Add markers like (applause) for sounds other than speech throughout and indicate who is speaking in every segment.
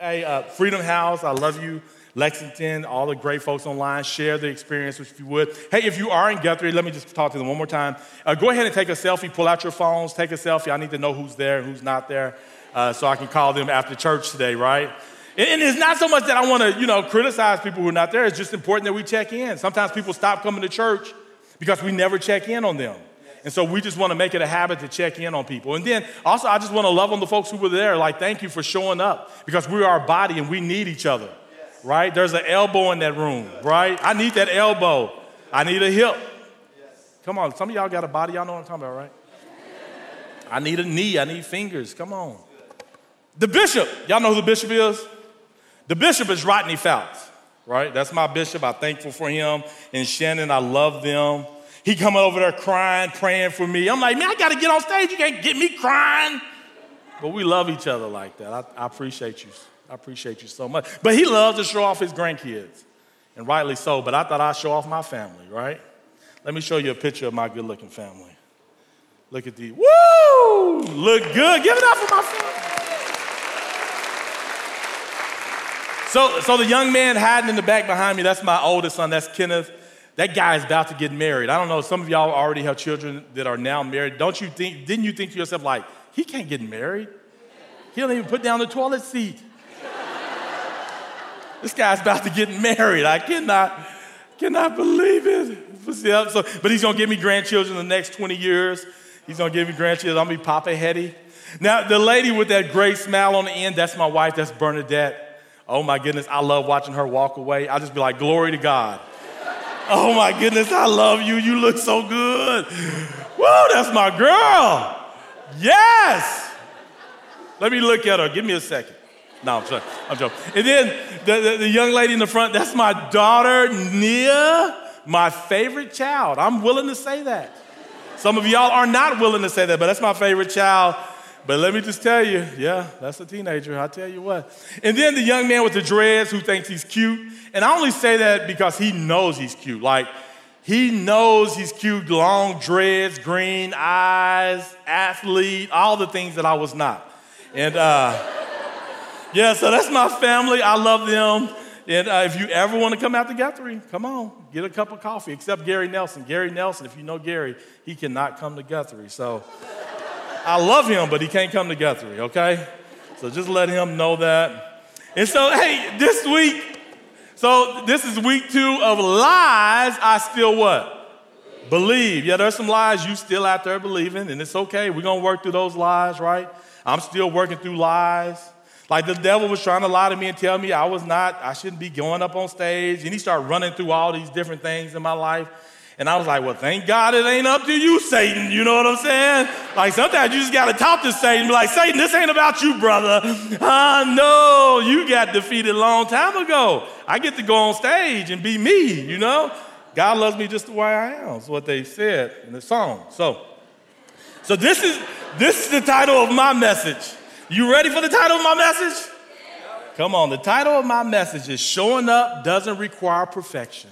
Speaker 1: Hey, uh, Freedom House, I love you. Lexington, all the great folks online, share the experience if you would. Hey, if you are in Guthrie, let me just talk to them one more time. Uh, go ahead and take a selfie, pull out your phones, take a selfie. I need to know who's there and who's not there uh, so I can call them after church today, right? And, it's not so much that I want to, you know, criticize people who are not there. It's just important that we check in. Sometimes people stop coming to church because we never check in on them. And so we just want to make it a habit to check in on people. And then also, I just want to love on the folks who were there. Like, thank you for showing up because we are a body and we need each other, yes. right? There's an elbow in that room, right? I need that elbow. I need a hip. Yes. Come on, some of y'all got a body, y'all know what I'm talking about, right? I need a knee, I need fingers. Come on. The bishop, y'all know who the bishop is? The bishop is Rodney Fouts, right? That's my bishop. I'm thankful for him. And Shannon, I love them. He coming over there crying, praying for me. I'm like, man, I got to get on stage. You can't get me crying. But we love each other like that. I, I appreciate you. I appreciate you so much. But he loves to show off his grandkids, and rightly so. But I thought I'd show off my family, right? Let me show you a picture of my good looking family. Look at these. Woo! Look good. Give it up for my family. So, so the young man hiding in the back behind me, that's my oldest son, that's Kenneth. That guy is about to get married. I don't know, some of y'all already have children that are now married. Don't you think, didn't you think to yourself, like, he can't get married? He don't even put down the toilet seat. this guy's about to get married. I cannot, cannot believe it. So, but he's gonna give me grandchildren in the next 20 years. He's gonna give me grandchildren. I'm gonna be Papa Hetty. Now, the lady with that great smile on the end, that's my wife, that's Bernadette. Oh my goodness, I love watching her walk away. I just be like, glory to God. Oh my goodness, I love you. You look so good. Whoa, that's my girl. Yes. Let me look at her. Give me a second. No, I'm sorry. I'm joking. And then the, the, the young lady in the front, that's my daughter, Nia, my favorite child. I'm willing to say that. Some of y'all are not willing to say that, but that's my favorite child. But let me just tell you, yeah, that's a teenager. I tell you what. And then the young man with the dreads who thinks he's cute. And I only say that because he knows he's cute. Like, he knows he's cute, long dreads, green eyes, athlete, all the things that I was not. And uh, yeah, so that's my family. I love them. And uh, if you ever want to come out to Guthrie, come on, get a cup of coffee. Except Gary Nelson. Gary Nelson, if you know Gary, he cannot come to Guthrie. So I love him, but he can't come to Guthrie, okay? So just let him know that. And so, hey, this week, so this is week two of lies. I still what? Believe. Yeah, there's some lies you still out there believing, and it's okay. We're gonna work through those lies, right? I'm still working through lies. Like the devil was trying to lie to me and tell me I was not, I shouldn't be going up on stage. And he started running through all these different things in my life. And I was like, well, thank God it ain't up to you, Satan. You know what I'm saying? Like sometimes you just got to talk to Satan, be like, Satan, this ain't about you, brother. (laughs) I uh, know you got defeated a long time ago. I get to go on stage and be me, you know? God loves me just the way I am. That's what they said in the song. So, so this is this is the title of my message. You ready for the title of my message? Come on, the title of my message is Showing Up Doesn't Require Perfection.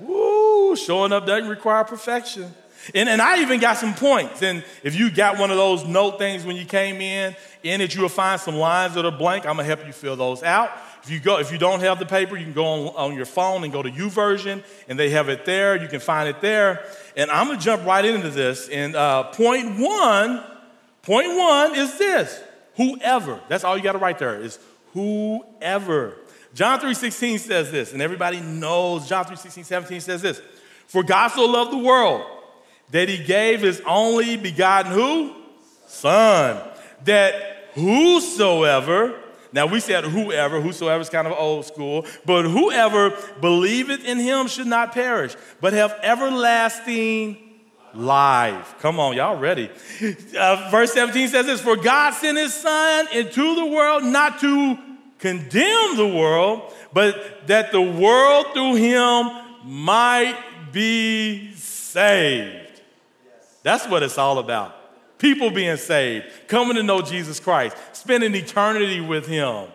Speaker 1: Woo, showing up doesn't require perfection. And, and I even got some points. And if you got one of those note things when you came in, in it you will find some lines that are blank. I'm gonna help you fill those out. If you go, if you don't have the paper, you can go on, on your phone and go to YouVersion, and they have it there. You can find it there. And I'm gonna jump right into this. And uh, point one, point one is this: whoever. That's all you got to write there is whoever. John 3.16 says this, and everybody knows John 3.16, 17 says this. For God so loved the world that he gave his only begotten who? Son. That whosoever, now we said whoever, whosoever is kind of old school, but whoever believeth in him should not perish, but have everlasting life. Come on, y'all ready. Uh, verse 17 says this For God sent his son into the world not to condemn the world, but that the world through him might be saved. That's what it's all about. People being saved, coming to know Jesus Christ, spending eternity with him.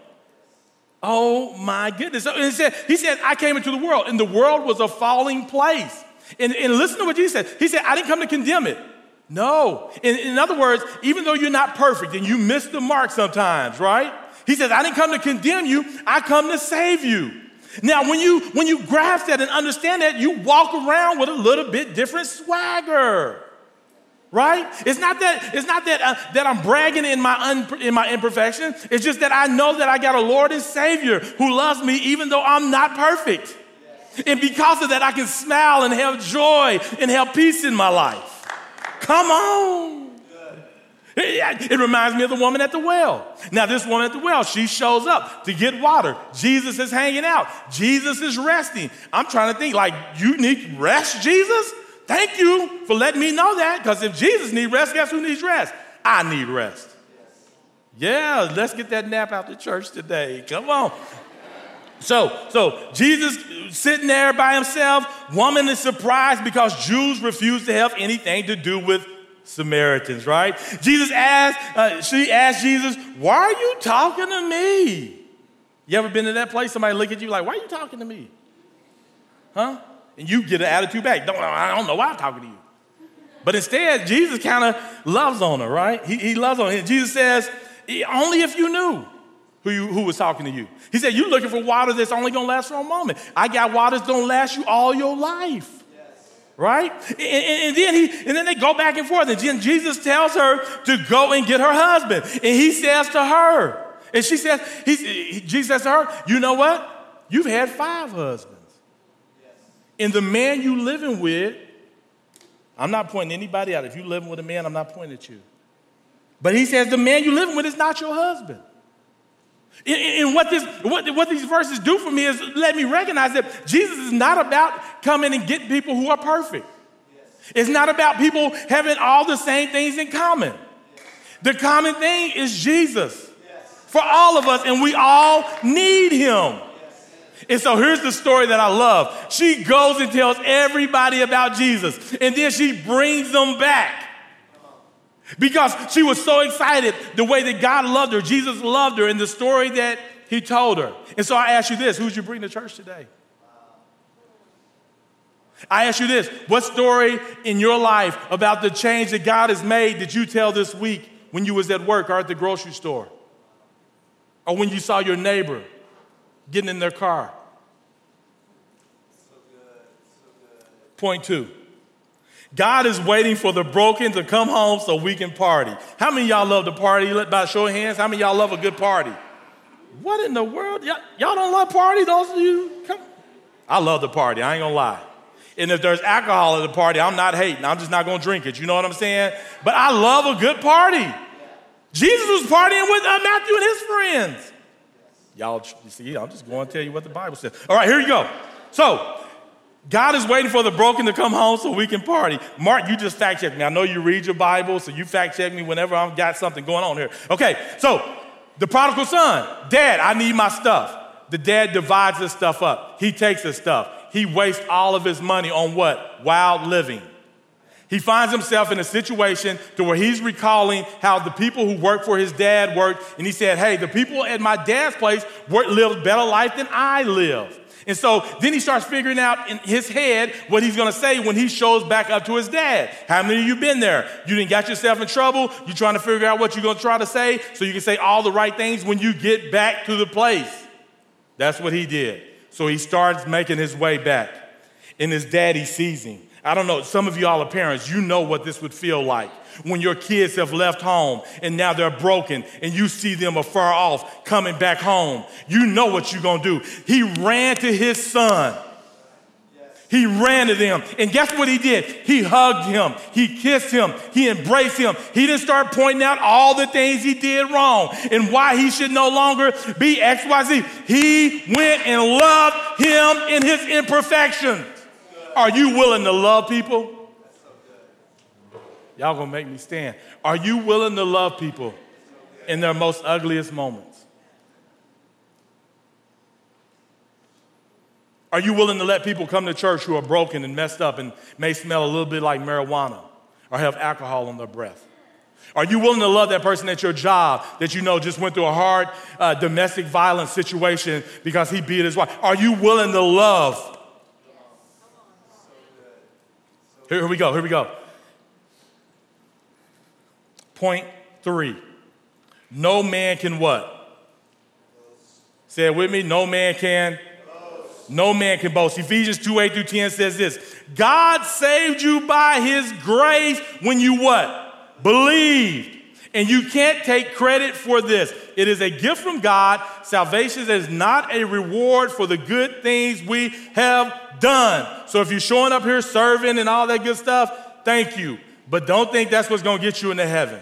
Speaker 1: Oh my goodness. He said, he said, I came into the world, and the world was a falling place. And, and listen to what Jesus said. He said, I didn't come to condemn it. No. In, in other words, even though you're not perfect and you miss the mark sometimes, right? He says, I didn't come to condemn you, I come to save you. Now, when you when you grasp that and understand that, you walk around with a little bit different swagger. Right? It's not that it's not that uh, that I'm bragging in my un, in my imperfection. It's just that I know that I got a Lord and Savior who loves me even though I'm not perfect. And because of that, I can smile and have joy and have peace in my life. Come on. It reminds me of the woman at the well. Now, this woman at the well, she shows up to get water. Jesus is hanging out. Jesus is resting. I'm trying to think, like, you need rest, Jesus? Thank you for letting me know that, because if Jesus needs rest, guess who needs rest? I need rest. Yeah, let's get that nap out the church today. Come on. So, so Jesus sitting there by himself. Woman is surprised because Jews refuse to have anything to do with Samaritans, right? Jesus asked, uh, she asked Jesus, Why are you talking to me? You ever been to that place? Somebody look at you like, Why are you talking to me? Huh? And you get an attitude back. Don't, I don't know why I'm talking to you. But instead, Jesus kind of loves on her, right? He, he loves on her. Jesus says, Only if you knew who, you, who was talking to you. He said, You're looking for water that's only going to last for a moment. I got water that's going to last you all your life right? And, and, then he, and then they go back and forth. And then Jesus tells her to go and get her husband. And he says to her, and she says, he, Jesus says to her, you know what? You've had five husbands. And the man you living with, I'm not pointing anybody out. If you're living with a man, I'm not pointing at you. But he says, the man you're living with is not your husband. And what, this, what, what these verses do for me is let me recognize that Jesus is not about coming and getting people who are perfect. It's not about people having all the same things in common. The common thing is Jesus for all of us, and we all need him. And so here's the story that I love. She goes and tells everybody about Jesus, and then she brings them back. Because she was so excited the way that God loved her, Jesus loved her, in the story that he told her. And so I ask you this who's you bring to church today? I ask you this what story in your life about the change that God has made did you tell this week when you was at work or at the grocery store? Or when you saw your neighbor getting in their car? So good, so good. Point two. God is waiting for the broken to come home so we can party. How many y'all love to party? Let by show of hands, how many y'all love a good party? What in the world? Y'all, y'all don't love party, those of you? Come. I love the party, I ain't gonna lie. And if there's alcohol at the party, I'm not hating. I'm just not gonna drink it. You know what I'm saying? But I love a good party. Jesus was partying with uh, Matthew and his friends. Y'all, you see, I'm just going to tell you what the Bible says. All right, here you go. So, God is waiting for the broken to come home so we can party. Mark, you just fact check me. I know you read your Bible, so you fact check me whenever I've got something going on here. Okay, so the prodigal son, dad, I need my stuff. The dad divides his stuff up. He takes his stuff. He wastes all of his money on what? Wild living. He finds himself in a situation to where he's recalling how the people who worked for his dad worked, and he said, Hey, the people at my dad's place work, lived better life than I live. And so then he starts figuring out in his head what he's going to say when he shows back up to his dad. How many of you been there? You didn't got yourself in trouble. You're trying to figure out what you're going to try to say so you can say all the right things when you get back to the place. That's what he did. So he starts making his way back. And his daddy sees him. I don't know, some of y'all are parents, you know what this would feel like when your kids have left home and now they're broken and you see them afar off coming back home. You know what you're gonna do. He ran to his son. He ran to them. And guess what he did? He hugged him. He kissed him. He embraced him. He didn't start pointing out all the things he did wrong and why he should no longer be XYZ. He went and loved him in his imperfections. Are you willing to love people? Y'all gonna make me stand. Are you willing to love people in their most ugliest moments? Are you willing to let people come to church who are broken and messed up and may smell a little bit like marijuana or have alcohol on their breath? Are you willing to love that person at your job that you know just went through a hard uh, domestic violence situation because he beat his wife? Are you willing to love? Here, here we go, here we go. Point three no man can what? Say it with me. No man can. No man can boast. Ephesians 2 8 through 10 says this God saved you by his grace when you what? Believed. And you can't take credit for this. It is a gift from God. Salvation is not a reward for the good things we have done. So if you're showing up here serving and all that good stuff, thank you. But don't think that's what's going to get you into heaven.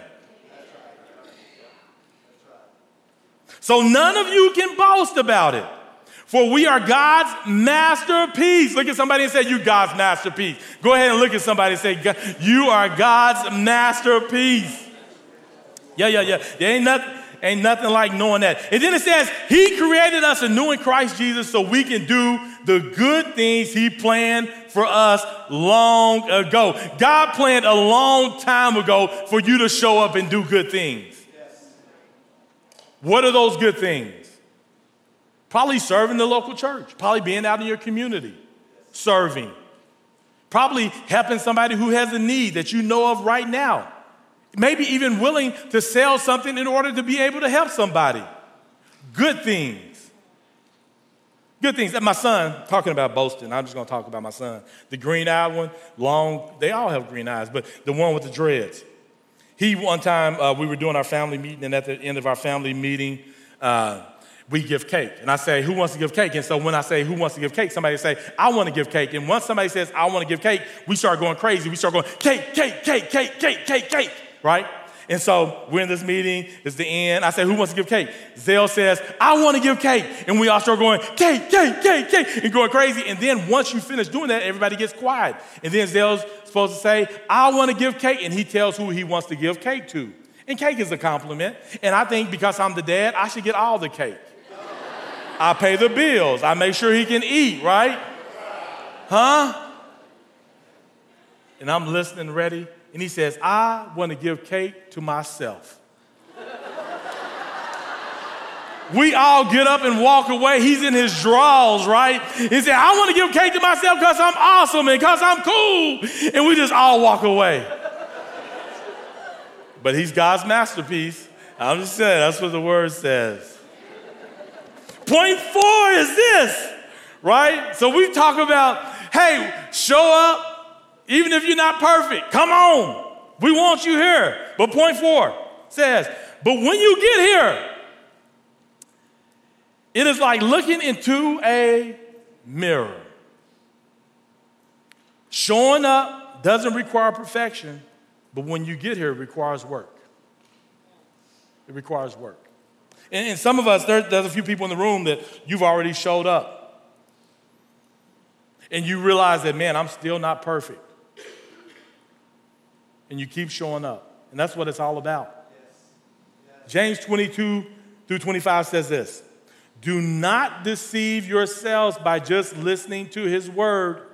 Speaker 1: So none of you can boast about it. For we are God's masterpiece. Look at somebody and say, You God's masterpiece. Go ahead and look at somebody and say, You are God's masterpiece. Yeah, yeah, yeah. There ain't nothing, ain't nothing like knowing that. And then it says, He created us anew in Christ Jesus so we can do the good things He planned for us long ago. God planned a long time ago for you to show up and do good things. What are those good things? Probably serving the local church, probably being out in your community, serving. Probably helping somebody who has a need that you know of right now. Maybe even willing to sell something in order to be able to help somebody. Good things. Good things. My son, talking about boasting, I'm just gonna talk about my son. The green eyed one, long, they all have green eyes, but the one with the dreads. He, one time, uh, we were doing our family meeting, and at the end of our family meeting, uh, we give cake. And I say, Who wants to give cake? And so when I say, Who wants to give cake? Somebody say, I want to give cake. And once somebody says, I want to give cake, we start going crazy. We start going, Cake, cake, cake, cake, cake, cake, cake, right? And so we're in this meeting, it's the end. I say, Who wants to give cake? Zell says, I want to give cake. And we all start going, Cake, cake, cake, cake, and going crazy. And then once you finish doing that, everybody gets quiet. And then Zell's supposed to say, I want to give cake. And he tells who he wants to give cake to. And cake is a compliment. And I think because I'm the dad, I should get all the cake. I pay the bills. I make sure he can eat, right? Huh? And I'm listening, ready. And he says, I want to give cake to myself. we all get up and walk away. He's in his drawers, right? He said, I want to give cake to myself because I'm awesome and because I'm cool. And we just all walk away. but he's God's masterpiece. I'm just saying, that's what the word says. Point four is this, right? So we talk about, hey, show up, even if you're not perfect. Come on. We want you here. But point four says, but when you get here, it is like looking into a mirror. Showing up doesn't require perfection, but when you get here, it requires work. It requires work. And, and some of us, there, there's a few people in the room that you've already showed up. And you realize that, man, I'm still not perfect. And you keep showing up. And that's what it's all about. James 22 through 25 says this Do not deceive yourselves by just listening to his word.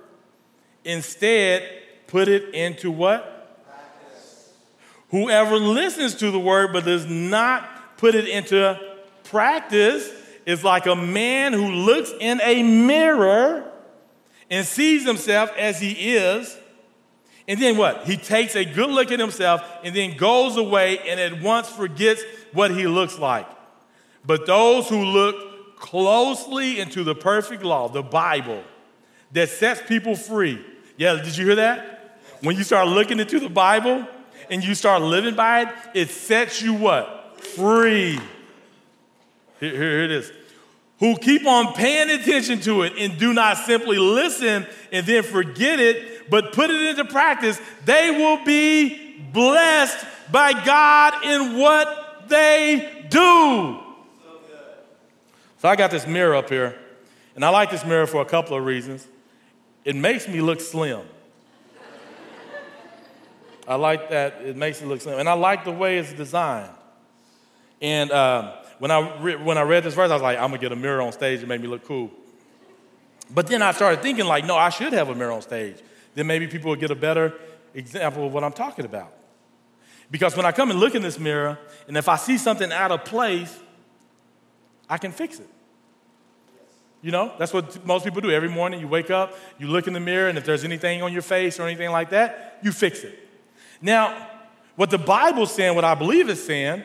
Speaker 1: Instead, put it into what? Practice. Whoever listens to the word but does not put it into Practice is like a man who looks in a mirror and sees himself as he is. And then what? He takes a good look at himself and then goes away and at once forgets what he looks like. But those who look closely into the perfect law, the Bible, that sets people free. Yeah, did you hear that? When you start looking into the Bible and you start living by it, it sets you what? Free. Here, here it is. Who keep on paying attention to it and do not simply listen and then forget it, but put it into practice, they will be blessed by God in what they do. So I got this mirror up here, and I like this mirror for a couple of reasons. It makes me look slim. I like that it makes it look slim, and I like the way it's designed. And um, when I, re- when I read this verse, I was like, I'm gonna get a mirror on stage and make me look cool. But then I started thinking, like, no, I should have a mirror on stage. Then maybe people will get a better example of what I'm talking about. Because when I come and look in this mirror, and if I see something out of place, I can fix it. You know, that's what most people do. Every morning you wake up, you look in the mirror, and if there's anything on your face or anything like that, you fix it. Now, what the Bible's saying, what I believe it's saying,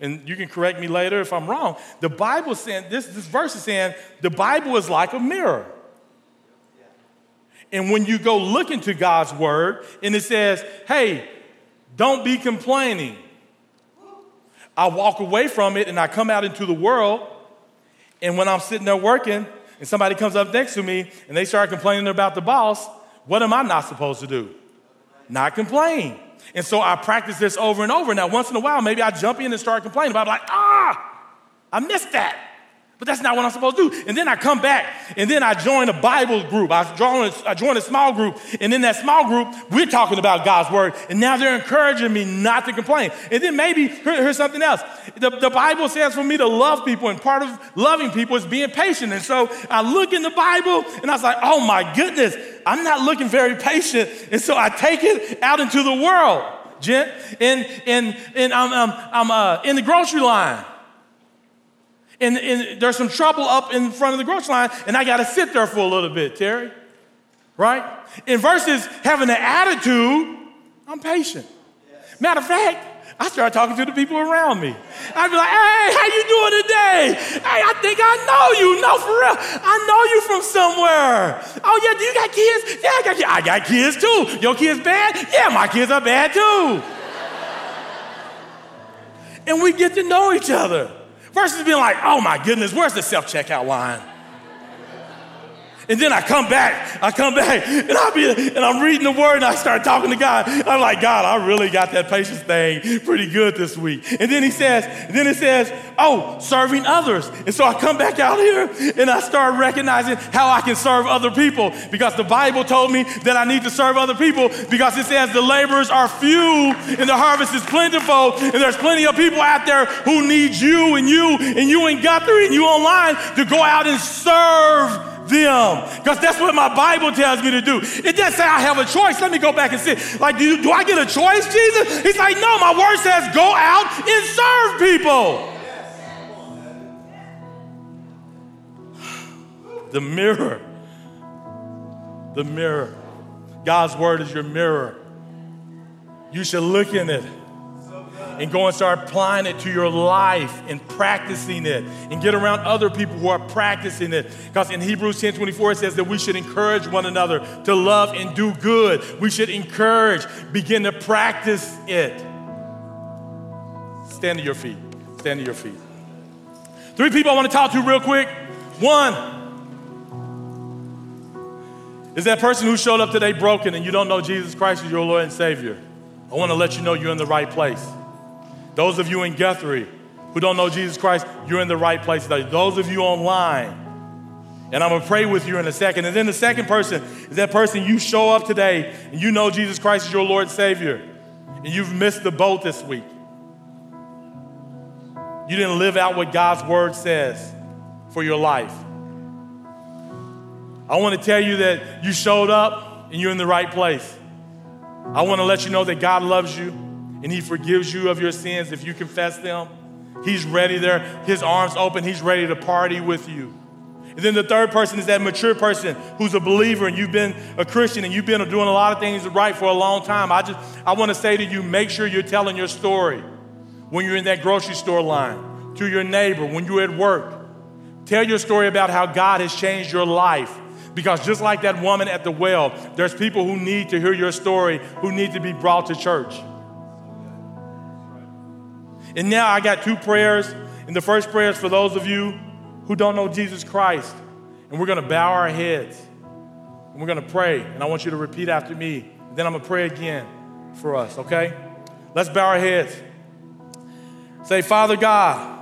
Speaker 1: and you can correct me later if I'm wrong. The Bible saying this, this verse is saying the Bible is like a mirror. And when you go look into God's word and it says, hey, don't be complaining. I walk away from it and I come out into the world. And when I'm sitting there working and somebody comes up next to me and they start complaining about the boss, what am I not supposed to do? Not complain. And so I practice this over and over. Now, once in a while, maybe I jump in and start complaining about, it, like, ah, I missed that. But that's not what I'm supposed to do. And then I come back and then I join a Bible group. I join, a, I join a small group. And in that small group, we're talking about God's word. And now they're encouraging me not to complain. And then maybe, here, here's something else. The, the Bible says for me to love people, and part of loving people is being patient. And so I look in the Bible and I was like, oh my goodness, I'm not looking very patient. And so I take it out into the world, gent. And, and, and I'm, I'm, I'm uh, in the grocery line. And, and, there's some trouble up in front of the grocery line, and I got to sit there for a little bit, Terry. Right? In versus having an attitude, I'm patient. Matter of fact, I start talking to the people around me. I'd be like, hey, how you doing today? Hey, I think I know you. No, for real. I know you from somewhere. Oh, yeah, do you got kids? Yeah, I got kids. I got kids too. Your kids bad? Yeah, my kids are bad too. and we get to know each other. Versus being like, oh my goodness, where's the self checkout line? And then I come back, I come back, and I'll be, and I'm reading the word, and I start talking to God. I'm like, God, I really got that patience thing pretty good this week. And then he says, then it says, oh, serving others. And so I come back out here, and I start recognizing how I can serve other people because the Bible told me that I need to serve other people because it says the laborers are few and the harvest is plentiful, and there's plenty of people out there who need you and you and you in Guthrie and you online to go out and serve them. Because that's what my Bible tells me to do. It doesn't say I have a choice. Let me go back and see. Like, do, you, do I get a choice, Jesus? He's like, no, my word says go out and serve people. The mirror. The mirror. God's word is your mirror. You should look in it and go and start applying it to your life and practicing it and get around other people who are practicing it. Because in Hebrews 10 24, it says that we should encourage one another to love and do good. We should encourage, begin to practice it. Stand to your feet. Stand to your feet. Three people I want to talk to real quick. One, is that person who showed up today broken and you don't know Jesus Christ as your Lord and Savior. I want to let you know you're in the right place. Those of you in Guthrie who don't know Jesus Christ, you're in the right place. Those of you online, and I'm gonna pray with you in a second. And then the second person is that person you show up today and you know Jesus Christ is your Lord and Savior, and you've missed the boat this week. You didn't live out what God's word says for your life. I want to tell you that you showed up and you're in the right place. I want to let you know that God loves you and He forgives you of your sins if you confess them. He's ready there, His arms open, He's ready to party with you. And then the third person is that mature person who's a believer and you've been a Christian and you've been doing a lot of things right for a long time. I just I want to say to you, make sure you're telling your story when you're in that grocery store line, to your neighbor, when you're at work. Tell your story about how God has changed your life. Because just like that woman at the well, there's people who need to hear your story, who need to be brought to church. And now I got two prayers. And the first prayer is for those of you who don't know Jesus Christ. And we're going to bow our heads. And we're going to pray. And I want you to repeat after me. Then I'm going to pray again for us, okay? Let's bow our heads. Say, Father God,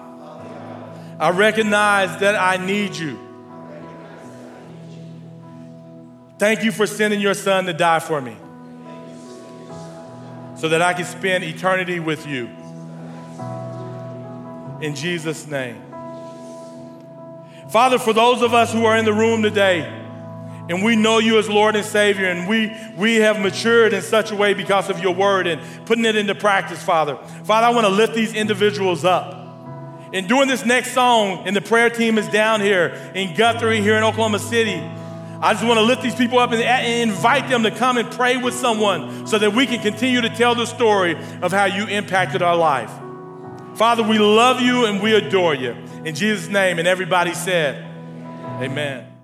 Speaker 1: I recognize that I need you. Thank you for sending your son to die for me so that I can spend eternity with you in Jesus' name. Father, for those of us who are in the room today, and we know you as Lord and Savior, and we, we have matured in such a way because of your word and putting it into practice, Father. Father, I want to lift these individuals up. And doing this next song, and the prayer team is down here in Guthrie, here in Oklahoma City. I just want to lift these people up and invite them to come and pray with someone so that we can continue to tell the story of how you impacted our life. Father, we love you and we adore you. In Jesus' name, and everybody said, Amen.